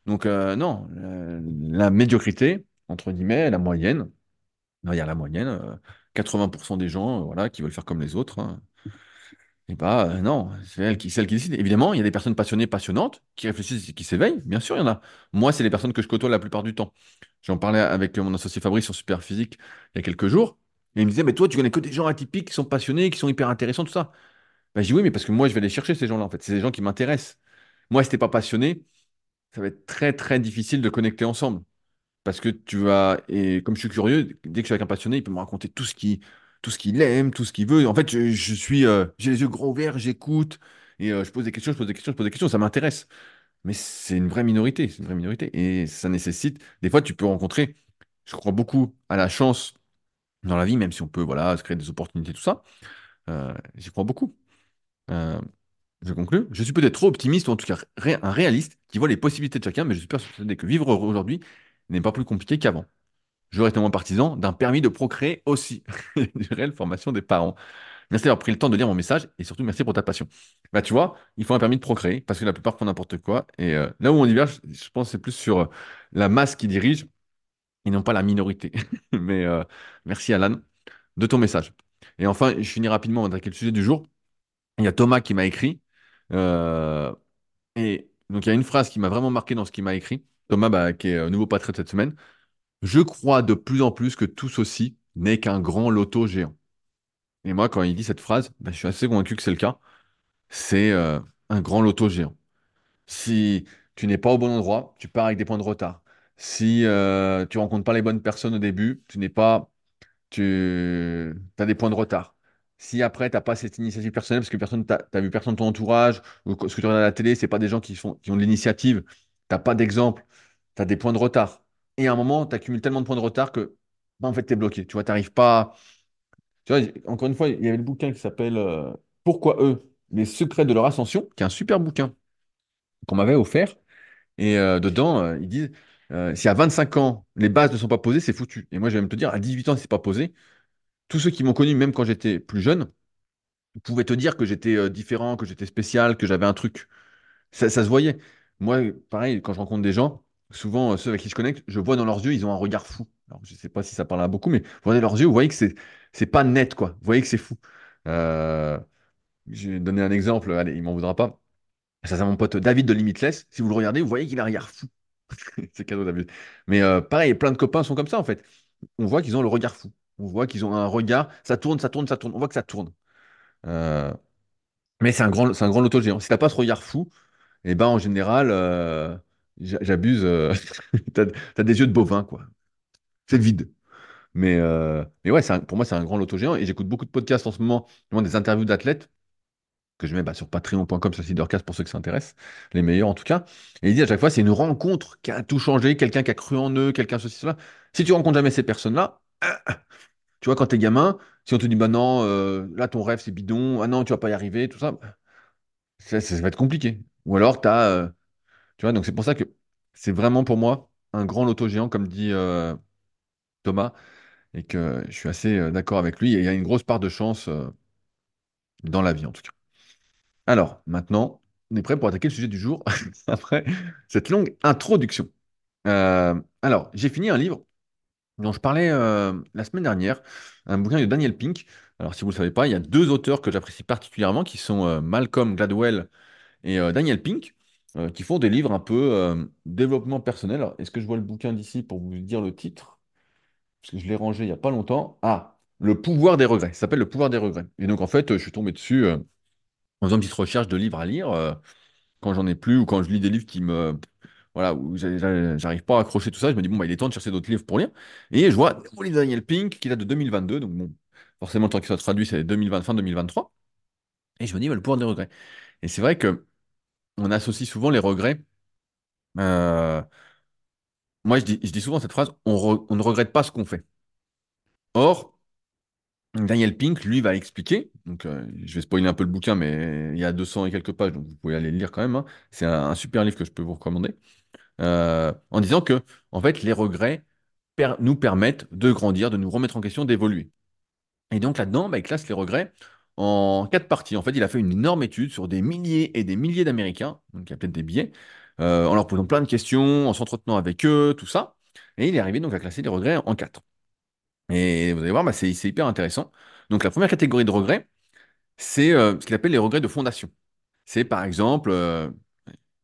Donc euh, non, euh, la médiocrité, entre guillemets, la moyenne, on va dire la moyenne, euh, 80% des gens, voilà, qui veulent faire comme les autres. hein, et bah euh, non, c'est elle celle qui décide. Évidemment, il y a des personnes passionnées, passionnantes, qui réfléchissent et qui s'éveillent. Bien sûr, il y en a. Moi, c'est les personnes que je côtoie la plupart du temps. J'en parlais avec mon associé Fabrice sur Superphysique il y a quelques jours. Et il me disait, mais toi, tu connais que des gens atypiques qui sont passionnés, qui sont hyper intéressants, tout ça. Bah, je dis oui, mais parce que moi, je vais les chercher, ces gens-là, en fait. C'est des gens qui m'intéressent. Moi, si t'es pas passionné, ça va être très, très difficile de connecter ensemble. Parce que tu vas, et comme je suis curieux, dès que je suis avec un passionné, il peut me raconter tout ce qui, tout ce qu'il aime, tout ce qu'il veut. En fait, je, suis, euh, j'ai les yeux grands ouverts, j'écoute, et euh, je pose des questions, je pose des questions, je pose des questions, ça m'intéresse. Mais c'est une vraie minorité, c'est une vraie minorité. Et ça nécessite, des fois, tu peux rencontrer, je crois beaucoup à la chance dans la vie, même si on peut, voilà, se créer des opportunités, tout ça. Euh, j'y crois beaucoup. Euh, Je conclus. Je suis peut-être trop optimiste ou en tout cas un réaliste qui voit les possibilités de chacun, mais je suis persuadé que vivre aujourd'hui n'est pas plus compliqué qu'avant. J'aurais été moins partisan d'un permis de procréer aussi. Une réelle formation des parents. Merci d'avoir pris le temps de lire mon message et surtout merci pour ta passion. Bah, tu vois, il faut un permis de procréer parce que la plupart font n'importe quoi. Et euh, là où on diverge, je pense c'est plus sur euh, la masse qui dirige et non pas la minorité. Mais euh, merci Alan de ton message. Et enfin, je finis rapidement avec le sujet du jour. Il y a Thomas qui m'a écrit. et donc il y a une phrase qui m'a vraiment marqué dans ce qu'il m'a écrit. Thomas, bah, qui est nouveau patriote cette semaine. Je crois de plus en plus que tout ceci n'est qu'un grand loto géant. Et moi, quand il dit cette phrase, bah, je suis assez convaincu que c'est le cas. C'est euh, un grand loto géant. Si tu n'es pas au bon endroit, tu pars avec des points de retard. Si euh, tu rencontres pas les bonnes personnes au début, tu n'es pas, tu as des points de retard. Si après, tu n'as pas cette initiative personnelle, parce que personne, tu n'as vu personne de ton entourage, ou ce que tu regardes à la télé, c'est pas des gens qui qui ont de l'initiative, tu n'as pas d'exemple, tu as des points de retard. Et à un moment, tu accumules tellement de points de retard que, bah, en fait, tu es bloqué. Tu vois, tu n'arrives pas. Encore une fois, il y avait le bouquin qui s'appelle euh, Pourquoi eux? Les secrets de leur ascension, qui est un super bouquin qu'on m'avait offert. Et euh, dedans, euh, ils disent, si à 25 ans, les bases ne sont pas posées, c'est foutu. Et moi, je vais même te dire, à 18 ans, si c'est pas posé, tous ceux qui m'ont connu, même quand j'étais plus jeune, pouvaient te dire que j'étais différent, que j'étais spécial, que j'avais un truc. Ça, se voyait. Moi, pareil, quand je rencontre des gens, souvent, ceux avec qui je connecte, je vois dans leurs yeux, ils ont un regard fou. Alors, je sais pas si ça parle à beaucoup, mais vous voyez leurs yeux, vous voyez que c'est, c'est pas net, quoi. Vous voyez que c'est fou. Euh, je vais donner un exemple, allez, il m'en voudra pas. Ça, c'est mon pote David de Limitless. Si vous le regardez, vous voyez qu'il a un regard fou. C'est cadeau David. Mais euh, pareil, plein de copains sont comme ça en fait. On voit qu'ils ont le regard fou. On voit qu'ils ont un regard. Ça tourne, ça tourne, ça tourne. On voit que ça tourne. Euh, mais c'est un grand, c'est un grand loto géant. Si t'as pas ce regard fou, et ben en général, j'a- j'abuse. t'as, t'as des yeux de bovin quoi. C'est vide. Mais, euh, mais ouais, pour moi, c'est un grand loto géant. Et j'écoute beaucoup de podcasts en ce moment, des interviews d'athlètes. que je mets bah, sur patreon.com sur Leadercast pour ceux que ça intéresse, les meilleurs en tout cas. Et il dit à chaque fois, c'est une rencontre qui a tout changé, quelqu'un qui a cru en eux, quelqu'un ceci, cela. Si tu rencontres jamais ces personnes-là, tu vois, quand t'es gamin, si on te dit, bah non, euh, là ton rêve c'est bidon, ah non, tu vas pas y arriver, tout ça, ça, va être compliqué. Ou alors t'as, euh, tu vois, donc c'est pour ça que c'est vraiment pour moi un grand loto géant, comme dit Thomas, et que je suis assez euh, d'accord avec lui. Et il y a une grosse part de chance euh, dans la vie en tout cas. Alors, maintenant, on est prêt pour attaquer le sujet du jour après cette longue introduction. Euh, alors, j'ai fini un livre dont je parlais la semaine dernière, un bouquin de Daniel Pink. Alors, si vous ne le savez pas, il y a deux auteurs que j'apprécie particulièrement qui sont Malcolm Gladwell et Daniel Pink, qui font des livres un peu développement personnel. Est-ce que je vois le bouquin d'ici pour vous dire le titre? Parce que je l'ai rangé il n'y a pas longtemps. Ah, Le pouvoir des regrets. Ça s'appelle Le pouvoir des regrets. Et donc, en fait, je suis tombé dessus euh, en faisant une petite recherche de livres à lire. euh, quand j'en ai plus ou quand je lis des livres qui me voilà où j'arrive pas à accrocher tout ça je me dis bon bah il est temps de chercher d'autres livres pour lire et je vois de Daniel Pink qui date de 2022 donc bon forcément le temps qu'il soit traduit c'est 2020 fin 2023 et je me dis bah, le pouvoir des regrets et c'est vrai que on associe souvent les regrets euh, moi je dis, souvent cette phrase on, ne regrette pas ce qu'on fait or Daniel Pink lui va expliquer donc euh, je vais spoiler un peu le bouquin mais il y a 200 et quelques pages donc vous pouvez aller le lire quand même hein. C'est un super livre que je peux vous recommander euh, en disant que, en fait, les regrets nous permettent de grandir, de nous remettre en question, d'évoluer. Et donc là-dedans, bah, il classe les regrets en quatre parties. En fait, il a fait une énorme étude sur des milliers et des milliers d'Américains, donc il y a peut-être des biais, euh, en leur posant plein de questions, en s'entretenant avec eux, tout ça. Et il est arrivé donc à classer les regrets en quatre. Et vous allez voir, bah, c'est hyper intéressant. Donc la première catégorie de regrets, c'est euh, ce qu'il appelle les regrets de fondation. C'est par exemple, euh,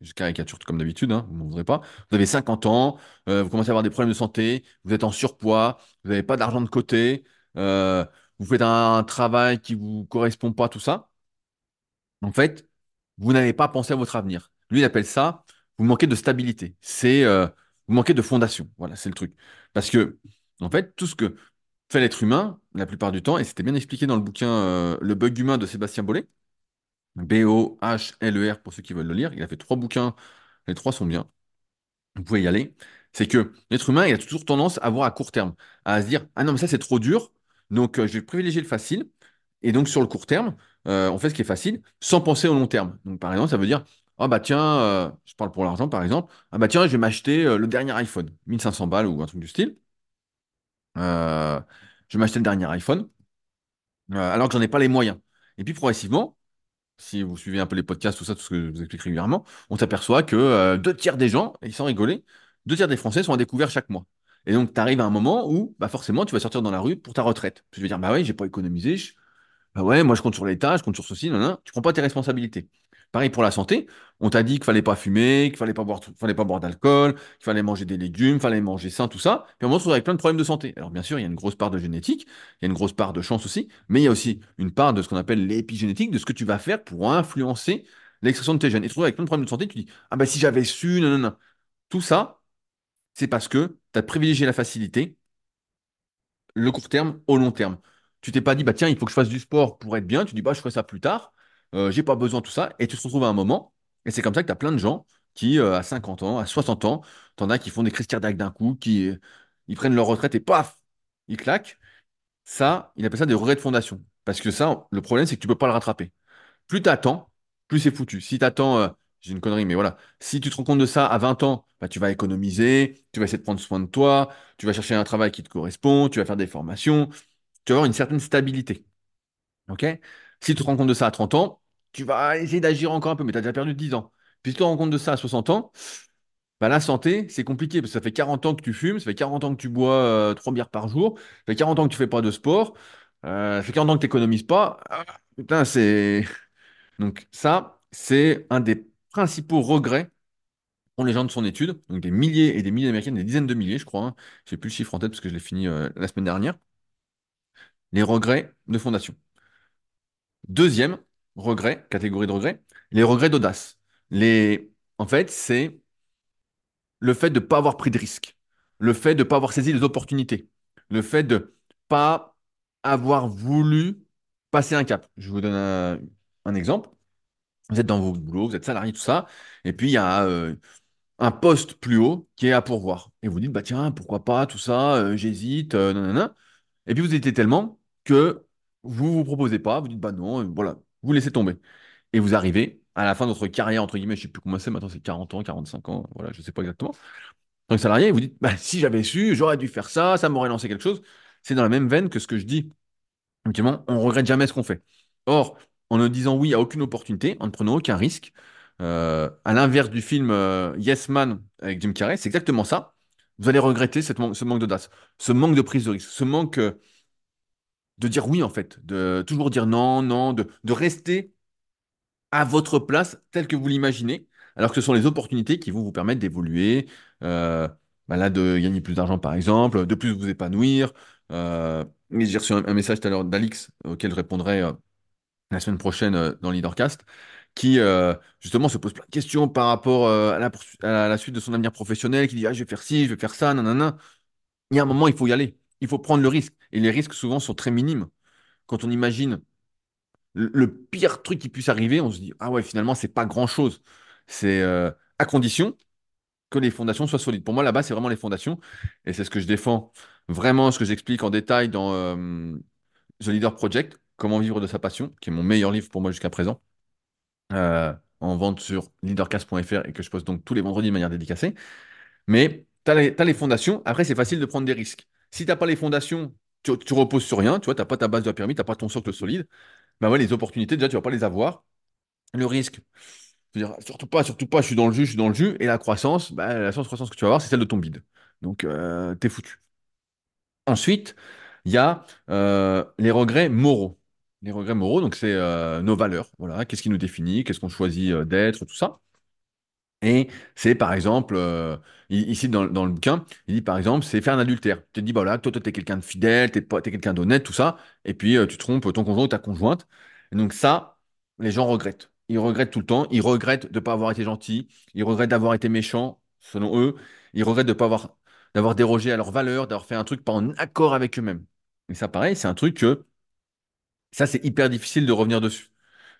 je caricature comme d'habitude, hein, vous ne voudrez pas. Vous avez 50 ans, vous commencez à avoir des problèmes de santé, vous êtes en surpoids, vous n'avez pas d'argent de côté, vous faites un, travail qui ne vous correspond pas, tout ça. En fait, vous n'avez pas pensé à votre avenir. Lui, il appelle ça, vous manquez de stabilité. C'est, euh, vous manquez de fondation. Voilà, c'est le truc. Parce que, en fait, tout ce que fait l'être humain, la plupart du temps, et c'était bien expliqué dans le bouquin euh, Le bug humain de Sébastien Bollet, B-O-H-L-E-R pour ceux qui veulent le lire. Il a fait trois bouquins, les trois sont bien. Vous pouvez y aller. C'est que l'être humain, il a toujours tendance à voir à court terme, à se dire, ah non, mais ça c'est trop dur, donc euh, je vais privilégier le facile. Et donc sur le court terme, on fait ce qui est facile sans penser au long terme. Donc, par exemple, ça veut dire, ah bah tiens, euh, je parle pour l'argent par exemple, ah bah tiens, je vais m'acheter euh, le dernier iPhone, 1500 balles ou un truc du style. Euh, je vais m'acheter le dernier iPhone, alors que j'en ai pas les moyens. Et puis progressivement, si vous suivez un peu les podcasts, tout ça, tout ce que je vous explique régulièrement, on s'aperçoit que deux tiers des gens, et sans rigoler, deux tiers des Français sont à découvert chaque mois. Et donc, tu arrives à un moment où, bah forcément, tu vas sortir dans la rue pour ta retraite. Tu vas dire, bah oui, j'ai pas économisé, bah ouais, moi je compte sur l'État, je compte sur ceci, non, non, tu prends pas tes responsabilités. Pareil pour la santé, on t'a dit qu'il fallait pas fumer, qu'il fallait pas boire, fallait pas boire d'alcool, qu'il fallait manger des légumes, qu'il fallait manger sain, tout ça. Puis on se retrouve avec plein de problèmes de santé. Alors bien sûr, il y a une grosse part de génétique, il y a une grosse part de chance aussi, mais il y a aussi une part de ce qu'on appelle l'épigénétique, de ce que tu vas faire pour influencer l'expression de tes gènes. Et tu te retrouves avec plein de problèmes de santé, tu dis, ah bah si j'avais su, non, non, non. Tout ça, c'est parce que tu as privilégié la facilité le court terme au long terme. Tu t'es pas dit, bah tiens, il faut que je fasse du sport pour être bien. Tu dis, bah je ferai ça plus tard. Euh, j'ai pas besoin de tout ça. Et tu te retrouves à un moment. Et c'est comme ça que tu as plein de gens qui, euh, à 50 ans, à 60 ans, t'en as qui font des crises cardiaques d'un coup, qui ils prennent leur retraite et paf, ils claquent. Ça, il appelle ça des regrets de fondation. Parce que ça, le problème, c'est que tu peux pas le rattraper. Plus t'attends, plus c'est foutu. Si t'attends, euh, j'ai une connerie, mais voilà. Si tu te rends compte de ça à 20 ans, bah, tu vas économiser, tu vas essayer de prendre soin de toi, tu vas chercher un travail qui te correspond, tu vas faire des formations, tu vas avoir une certaine stabilité. OK? Si tu te rends compte de ça à 30 ans, tu vas essayer d'agir encore un peu, mais tu as déjà perdu 10 ans. Puis tu te rends compte de ça à 60 ans, bah, la santé, c'est compliqué, parce que ça fait 40 ans que tu fumes, ça fait 40 ans que tu bois euh, 3 bières par jour, ça fait 40 ans que tu fais pas de sport, euh, ça fait 40 ans que tu n'économises pas. Ah, putain, c'est... Donc ça, c'est un des principaux regrets qu'ont les gens de son étude. Donc des milliers et des milliers d'Américains, des dizaines de milliers, je crois. Hein. J'ai plus le chiffre en tête parce que je l'ai fini euh, la semaine dernière. Les regrets de fondation. Deuxième regret, catégorie de regrets, les regrets d'audace. Les... En fait, c'est le fait de ne pas avoir pris de risques, le fait de ne pas avoir saisi les opportunités, le fait de ne pas avoir voulu passer un cap. Je vous donne un, exemple. Vous êtes dans vos boulots, vous êtes salarié, tout ça, et puis il y a euh, un poste plus haut qui est à pourvoir. Et vous dites, bah tiens, pourquoi pas, tout ça, euh, j'hésite, euh, nanana. Et puis vous hésitez tellement que vous vous proposez pas, vous dites, bah non, euh, voilà, vous laissez tomber. Et vous arrivez à la fin de votre carrière, entre guillemets, je sais plus comment c'est, maintenant c'est 40 ans, 45 ans, voilà, je sais pas exactement. Que salarié, vous dites, bah si j'avais su, j'aurais dû faire ça, ça m'aurait lancé quelque chose. C'est dans la même veine que ce que je dis Effectivement, on regrette jamais ce qu'on fait. Or, en ne disant oui à aucune opportunité, en ne prenant aucun risque, euh, à l'inverse du film euh, Yes Man avec Jim Carrey, c'est exactement ça. Vous allez regretter ce manque d'audace, ce manque de prise de risque, ce manque euh, de dire oui en fait, de toujours dire non, non, de, de rester à votre place telle que vous l'imaginez, alors que ce sont les opportunités qui vont vous permettre d'évoluer, euh, bah là, de gagner plus d'argent par exemple, de plus vous épanouir. Euh, j'ai reçu un, message tout à l'heure d'Alix auquel je répondrai euh, la semaine prochaine dans Leadercast, qui justement se pose plein de questions par rapport à la, poursu- à la suite de son avenir professionnel, qui dit ah, je vais faire ci, je vais faire ça, nanana. Il y a un moment, il faut y aller, il faut prendre le risque. Et les risques souvent sont très minimes. Quand on imagine le, pire truc qui puisse arriver, on se dit, ah ouais, finalement, c'est pas grand-chose. C'est euh, à condition que les fondations soient solides. Pour moi, là-bas, c'est vraiment les fondations. Et c'est ce que je défends vraiment, ce que j'explique en détail dans euh, The Leader Project, Comment vivre de sa passion, qui est mon meilleur livre pour moi jusqu'à présent, euh, en vente sur leadercast.fr et que je poste donc tous les vendredis de manière dédicacée. Mais tu as les fondations, après, c'est facile de prendre des risques. Si tu n'as pas les fondations, tu, tu reposes sur rien, tu vois, n'as pas ta base de la pyramide, tu n'as pas ton socle solide, ben ouais, les opportunités, déjà, tu vas pas les avoir. Le risque, dire, surtout pas, surtout pas, je suis dans le jus, je suis dans le jus. Et la croissance, bah, la seule croissance que tu vas avoir, c'est celle de ton bide. Donc, euh, t'es foutu. Ensuite, il y a euh, les regrets moraux. Les regrets moraux, donc c'est euh, nos valeurs. Voilà, qu'est-ce qui nous définit, qu'est-ce qu'on choisit d'être, tout ça. Et c'est par exemple, euh, ici dans, le bouquin, il dit par exemple, c'est faire un adultère. Tu te dis, bah voilà, toi, toi, t'es quelqu'un de fidèle, t'es t'es quelqu'un d'honnête, tout ça, et puis euh, tu trompes ton conjoint ou ta conjointe. Donc ça, les gens regrettent. Ils regrettent tout le temps, ils regrettent de ne pas avoir été gentils, ils regrettent d'avoir été méchants, selon eux, ils regrettent de pas avoir, d'avoir dérogé à leurs valeurs, d'avoir fait un truc pas en accord avec eux-mêmes. Et ça, pareil, c'est un truc que, ça, c'est hyper difficile de revenir dessus.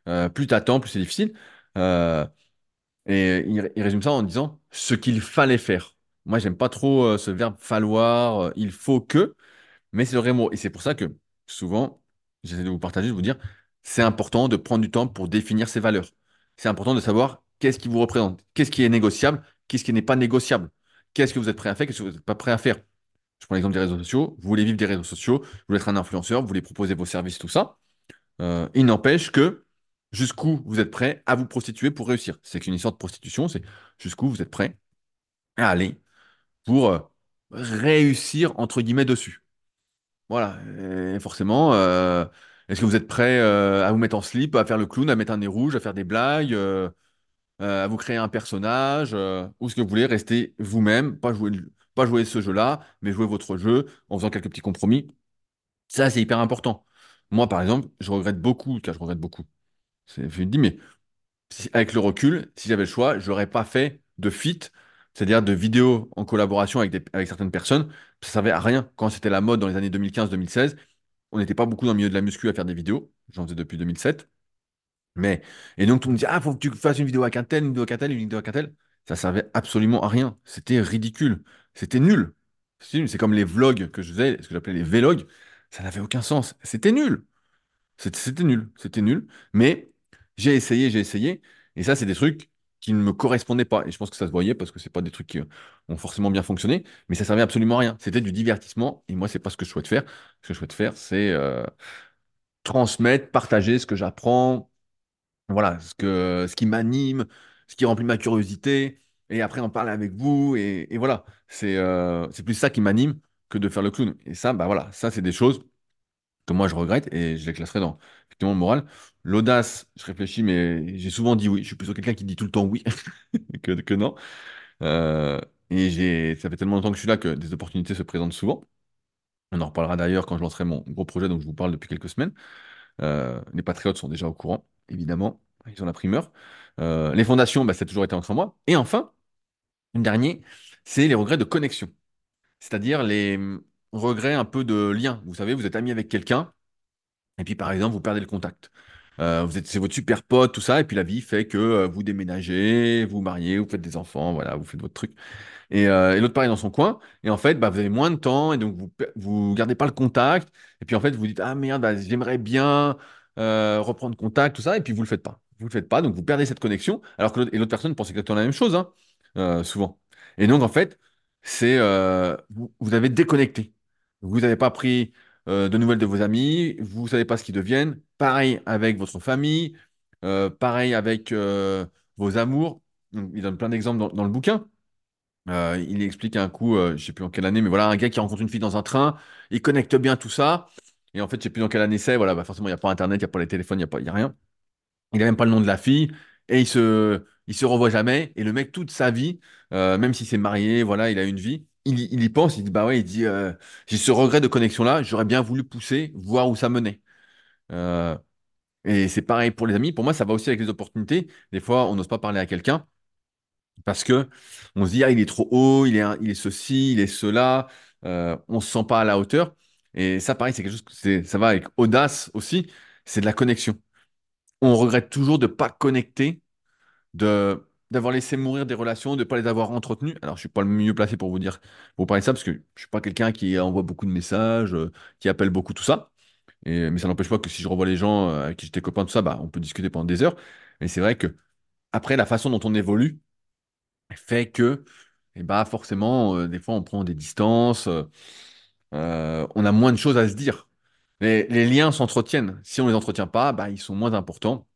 Euh, plus t'attends, plus c'est difficile. Euh, et il, il résume ça en disant ce qu'il fallait faire. Moi, j'aime pas trop euh, ce verbe falloir, euh, il faut que, mais c'est le vrai mot. Et c'est pour ça que souvent, j'essaie de vous partager, de vous dire, c'est important de prendre du temps pour définir ses valeurs. C'est important de savoir qu'est-ce qui vous représente, qu'est-ce qui est négociable, qu'est-ce qui n'est pas négociable, qu'est-ce que vous êtes prêt à faire, qu'est-ce que vous n'êtes pas prêt à faire. Je prends l'exemple des réseaux sociaux. Vous voulez vivre des réseaux sociaux, vous voulez être un influenceur, vous voulez proposer vos services, tout ça. Euh, il n'empêche que jusqu'où vous êtes prêt à vous prostituer pour réussir? C'est qu'une histoire de prostitution, c'est jusqu'où vous êtes prêt à aller pour euh, réussir, entre guillemets, dessus? Voilà. Et forcément, euh, est-ce que vous êtes prêt euh, à vous mettre en slip, à faire le clown, à mettre un nez rouge, à faire des blagues, à vous créer un personnage, ou est-ce que vous voulez rester vous-même, pas jouer, pas jouer ce jeu-là, mais jouer votre jeu en faisant quelques petits compromis? Ça, c'est hyper important. Moi, par exemple, je regrette beaucoup, car je regrette beaucoup. Je me dis, mais avec le recul, si j'avais le choix, je n'aurais pas fait de feat, c'est-à-dire de vidéos en collaboration avec, avec certaines personnes. Ça servait à rien. Quand c'était la mode dans les années 2015-2016, on n'était pas beaucoup dans le milieu de la muscu à faire des vidéos. J'en faisais depuis 2007. Mais, et donc tout monde dit, ah, faut que tu fasses une vidéo avec un tel, une vidéo avec un tel, une vidéo avec un tel. Ça servait absolument à rien. C'était ridicule. C'était nul. C'est comme les vlogs que je faisais, ce que j'appelais les vlogs. Ça n'avait aucun sens. C'était nul. C'était nul, c'était nul. Mais j'ai essayé, j'ai essayé. Et ça, c'est des trucs qui ne me correspondaient pas. Et je pense que ça se voyait parce que c'est pas des trucs qui euh, ont forcément bien fonctionné. Mais ça servait absolument à rien. C'était du divertissement. Et moi, c'est pas ce que je souhaite faire. Ce que je souhaite faire, c'est euh, transmettre, partager ce que j'apprends. Voilà, ce que, ce qui m'anime, ce qui remplit ma curiosité. Et après, en parler avec vous. Et, voilà, c'est euh, c'est plus ça qui m'anime que de faire le clown. Et ça, bah voilà, ça, c'est des choses que moi je regrette et je les classerai dans effectivement le moral. L'audace, je réfléchis, mais j'ai souvent dit oui. Je suis plutôt quelqu'un qui dit tout le temps oui que, non. Euh, et j'ai, ça fait tellement longtemps que je suis là que des opportunités se présentent souvent. On en reparlera d'ailleurs quand je lancerai mon gros projet dont je vous parle depuis quelques semaines. Euh, les patriotes sont déjà au courant, évidemment. Ils ont la primeur. Euh, les fondations, bah, ça a toujours été entre moi. Et enfin, une dernière, c'est les regrets de connexion. C'est-à-dire les hum, regrets un peu de lien. Vous savez, vous êtes ami avec quelqu'un. Et puis, par exemple, vous perdez le contact. Euh, vous êtes, c'est votre super pote, tout ça, et puis la vie fait que euh, vous déménagez, vous mariez, vous faites des enfants, voilà, vous faites votre truc. Et, euh, et l'autre dans son coin. Et en fait, bah, vous avez moins de temps, et donc vous vous gardez pas le contact. Et puis en fait, vous dites, ah merde, bah, j'aimerais bien euh, reprendre contact, tout ça, et puis vous le faites pas. Vous le faites pas, donc vous perdez cette connexion, alors que l'autre et l'autre personne pense exactement la même chose, hein, souvent. Et donc en fait, c'est vous, vous avez déconnecté. Vous n'avez pas pris euh, de nouvelles de vos amis, vous ne savez pas ce qu'ils deviennent. Pareil avec votre famille, euh, pareil avec euh, vos amours. Il donne plein d'exemples dans, le bouquin. Il explique un coup, je ne sais plus en quelle année, mais voilà, un gars qui rencontre une fille dans un train, il connecte bien tout ça. Et en fait, je ne sais plus dans quelle année c'est. Voilà, bah forcément, il n'y a pas Internet, il n'y a pas les téléphones, il n'y a a rien. Il n'a même pas le nom de la fille. Et il se, il se revoit jamais. Et le mec, toute sa vie, même s'il s'est marié, voilà, il a une vie, il, il y pense, il dit, bah ouais, il dit, euh, j'ai ce regret de connexion-là, j'aurais bien voulu pousser, voir où ça menait. Euh, et c'est pareil pour les amis. Pour moi, ça va aussi avec les opportunités. Des fois, on n'ose pas parler à quelqu'un parce que on se dit, ah, il est trop haut, il est, il est ceci, il est cela. Euh, on se sent pas à la hauteur. Et ça, pareil, c'est quelque chose que ça va avec audace aussi. C'est de la connexion. On regrette toujours de pas connecter de d'avoir laissé mourir des relations, de ne pas les avoir entretenues. Alors, je suis pas le mieux placé pour vous dire, vous parler de ça, parce que je suis pas quelqu'un qui envoie beaucoup de messages, euh, qui appelle beaucoup, tout ça. Mais ça n'empêche pas que si je revois les gens euh, avec qui j'étais copain, tout ça, bah, on peut discuter pendant des heures. Mais c'est vrai que après, la façon dont on évolue fait que, et bah, forcément, euh, des fois, on prend des distances, on a moins de choses à se dire. Les, liens s'entretiennent. Si on les entretient pas, bah, ils sont moins importants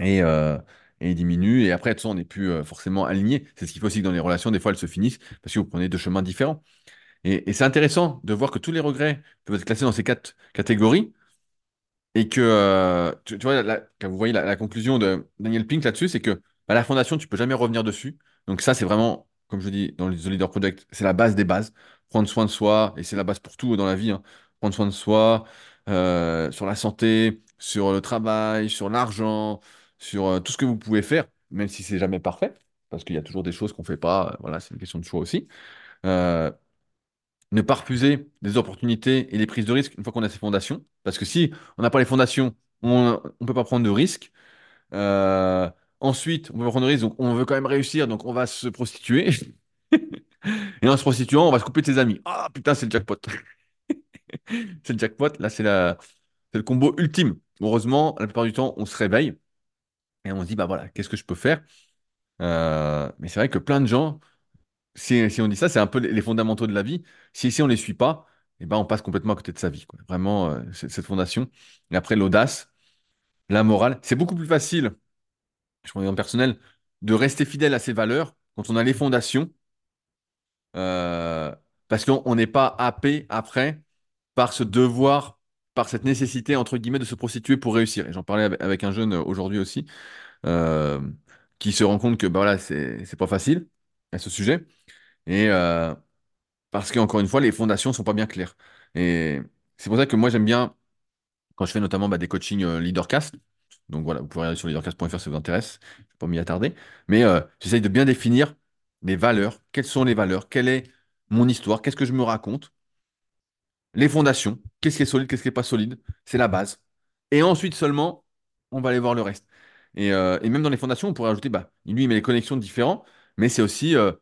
et, et il diminue. Et après, de toute façon, on n'est plus euh, forcément aligné. C'est ce qu'il faut aussi que dans les relations, des fois, elles se finissent parce que vous prenez deux chemins différents. Et, c'est intéressant de voir que tous les regrets peuvent être classés dans ces quatre catégories et que, euh, tu, vois, quand vous voyez la, conclusion de Daniel Pink là-dessus, c'est que bah, la fondation, tu peux jamais revenir dessus. Donc ça, c'est vraiment, comme je dis dans le The Leader Project, c'est la base des bases. Prendre soin de soi, et c'est la base pour tout dans la vie, hein. Prendre soin de soi, euh, sur la santé, sur le travail, sur l'argent, sur euh, tout ce que vous pouvez faire, même si c'est jamais parfait, parce qu'il y a toujours des choses qu'on fait pas. euh, Voilà, c'est une question de choix aussi. Euh, ne pas refuser des opportunités et les prises de risques une fois qu'on a ses fondations. Parce que si on n'a pas les fondations, on ne peut pas prendre de risques. Ensuite, on peut prendre de risques, donc on veut quand même réussir, donc on va se prostituer. Et en se prostituant, on va se couper de ses amis. Ah putain, c'est le jackpot. C'est le jackpot. Là, c'est la... le combo ultime. heureusement, la plupart du temps, on se réveille et on se dit, bah voilà, qu'est-ce que je peux faire? Euh, mais c'est vrai que plein de gens, si, on dit ça, c'est un peu les fondamentaux de la vie. Si, si on ne les suit pas, eh ben, on passe complètement à côté de sa vie. Vraiment, euh, cette fondation. Et après, l'audace, la morale, c'est beaucoup plus facile, je prends exemple personnel, de rester fidèle à ses valeurs quand on a les fondations, euh, parce qu'on on n'est pas happé après par ce devoir, par cette nécessité, entre guillemets, de se prostituer pour réussir. Et j'en parlais avec un jeune euh, aujourd'hui aussi, euh, qui se rend compte que bah, voilà, c'est pas facile à ce sujet. Et, euh, Parce qu'encore une fois, les fondations sont pas bien claires. Et c'est pour ça que moi, j'aime bien, quand je fais notamment bah, des coachings euh, LeaderCast, donc voilà, vous pouvez regarder sur leadercast.fr si vous intéresse, je ne vais pas m'y attarder, mais j'essaye de bien définir les valeurs, quelles sont les valeurs, quelle est mon histoire, qu'est-ce que je me raconte, les fondations, qu'est-ce qui est solide, qu'est-ce qui n'est pas solide, c'est la base. Et ensuite seulement, on va aller voir le reste. Et, euh, même dans les fondations, on pourrait ajouter, bah, lui, il met les connexions différents, mais c'est aussi euh,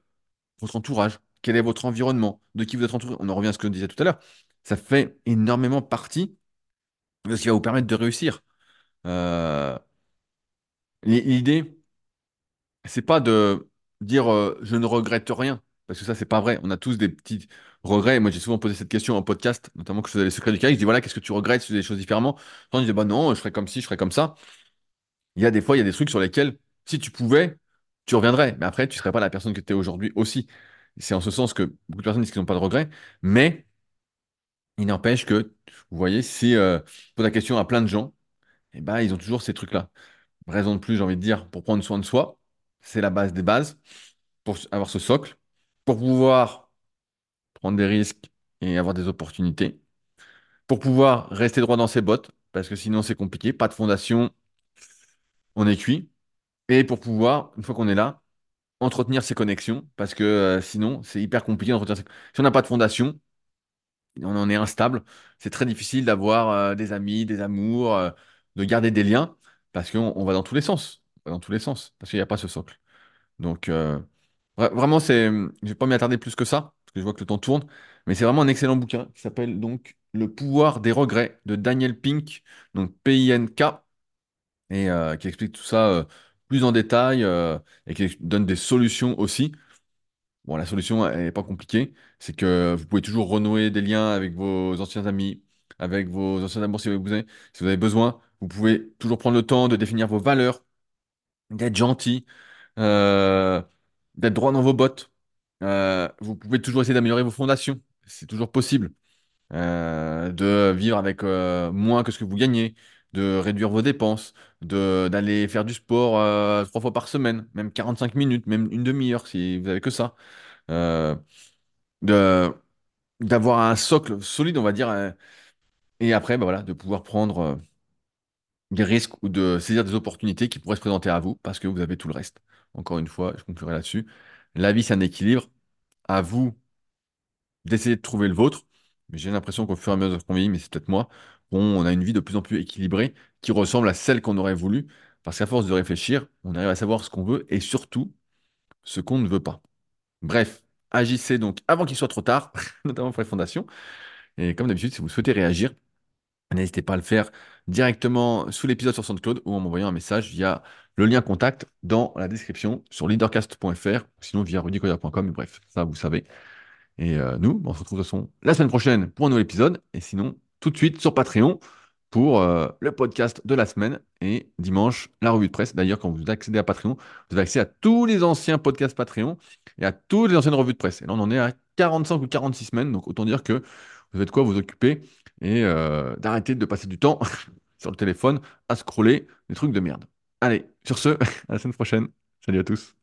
votre entourage, quel est votre environnement, de qui vous êtes entouré? On en revient à ce que je disais tout à l'heure. Ça fait énormément partie de ce qui va vous permettre de réussir. Euh, l'i- l'idée, c'est pas de dire euh, je ne regrette rien, parce que ça, c'est pas vrai. On a tous des petits regrets. Moi, j'ai souvent posé cette question en podcast, notamment que je faisais les secrets du carré. Je dis voilà, qu'est-ce que tu regrettes si tu faisais des choses différemment? Quand je dis bah non, je ferais comme ci, je ferais comme ça. Il y a des fois, il y a des trucs sur lesquels, si tu pouvais, tu reviendrais. Mais après, tu serais pas la personne que tu es aujourd'hui aussi. C'est en ce sens que beaucoup de personnes disent qu'ils n'ont pas de regrets, mais Il n'empêche que, vous voyez, si euh, je pose la question à plein de gens, eh ben, ils ont toujours ces trucs-là. Raison de plus, j'ai envie de dire, pour prendre soin de soi, c'est la base des bases, pour avoir ce socle, pour pouvoir prendre des risques et avoir des opportunités, pour pouvoir rester droit dans ses bottes, parce que sinon c'est compliqué, pas de fondation, on est cuit, et pour pouvoir, une fois qu'on est là, entretenir ses connexions, parce que euh, sinon c'est hyper compliqué d'entretenir ses... Si on n'a pas de fondation, on en est instable. C'est très difficile d'avoir euh, des amis, des amours, euh, de garder des liens, parce qu'on on va dans tous les sens. Dans tous les sens, parce qu'il n'y a pas ce socle. Donc, vra- vraiment, je vais pas m'y attarder plus que ça, parce que je vois que le temps tourne, mais c'est vraiment un excellent bouquin qui s'appelle donc Le pouvoir des regrets de Daniel Pink, donc P-I-N-K, et euh, qui explique tout ça euh, plus en détail euh, et qui donne des solutions aussi. Bon, la solution, n'est pas compliquée. C'est que vous pouvez toujours renouer des liens avec vos anciens amis, avec vos anciens amours si vous avez, si vous avez besoin. Vous pouvez toujours prendre le temps de définir vos valeurs, d'être gentil, d'être droit dans vos bottes. Euh, vous pouvez toujours essayer d'améliorer vos fondations. C'est toujours possible. Euh, de vivre avec euh, moins que ce que vous gagnez, de réduire vos dépenses, de d'aller faire du sport trois fois par semaine, même 45 minutes, même une demi-heure si vous avez que ça. De d'avoir un socle solide, on va dire, et après, bah voilà, de pouvoir prendre des risques ou de saisir des opportunités qui pourraient se présenter à vous parce que vous avez tout le reste. Encore une fois, je conclurai là-dessus. La vie, c'est un équilibre. À vous d'essayer de trouver le vôtre. J'ai l'impression qu'au fur et à mesure qu'on vieillit, mais c'est peut-être moi, on, on a une vie de plus en plus équilibrée qui ressemble à celle qu'on aurait voulu. Parce qu'à force de réfléchir, on arrive à savoir ce qu'on veut et surtout ce qu'on ne veut pas. Bref, agissez donc avant qu'il soit trop tard, notamment pour les fondations. Et comme d'habitude, si vous souhaitez réagir, n'hésitez pas à le faire directement sous l'épisode sur SoundCloud ou en m'envoyant un message via le lien contact dans la description sur leadercast.fr, sinon via rudicoya.com. Bref, ça vous savez. Et euh, nous, on se retrouve de toute façon la semaine prochaine pour un nouvel épisode. Et sinon, tout de suite sur Patreon pour euh, le podcast de la semaine. Et dimanche, la revue de presse. D'ailleurs, quand vous accédez à Patreon, vous avez accès à tous les anciens podcasts Patreon et à toutes les anciennes revues de presse. Et là, on en est à 45 ou 46 semaines. Donc, autant dire que vous avez de quoi? Vous occuper et euh, d'arrêter de passer du temps sur le téléphone à scroller des trucs de merde. Allez, sur ce, à la semaine prochaine. Salut à tous.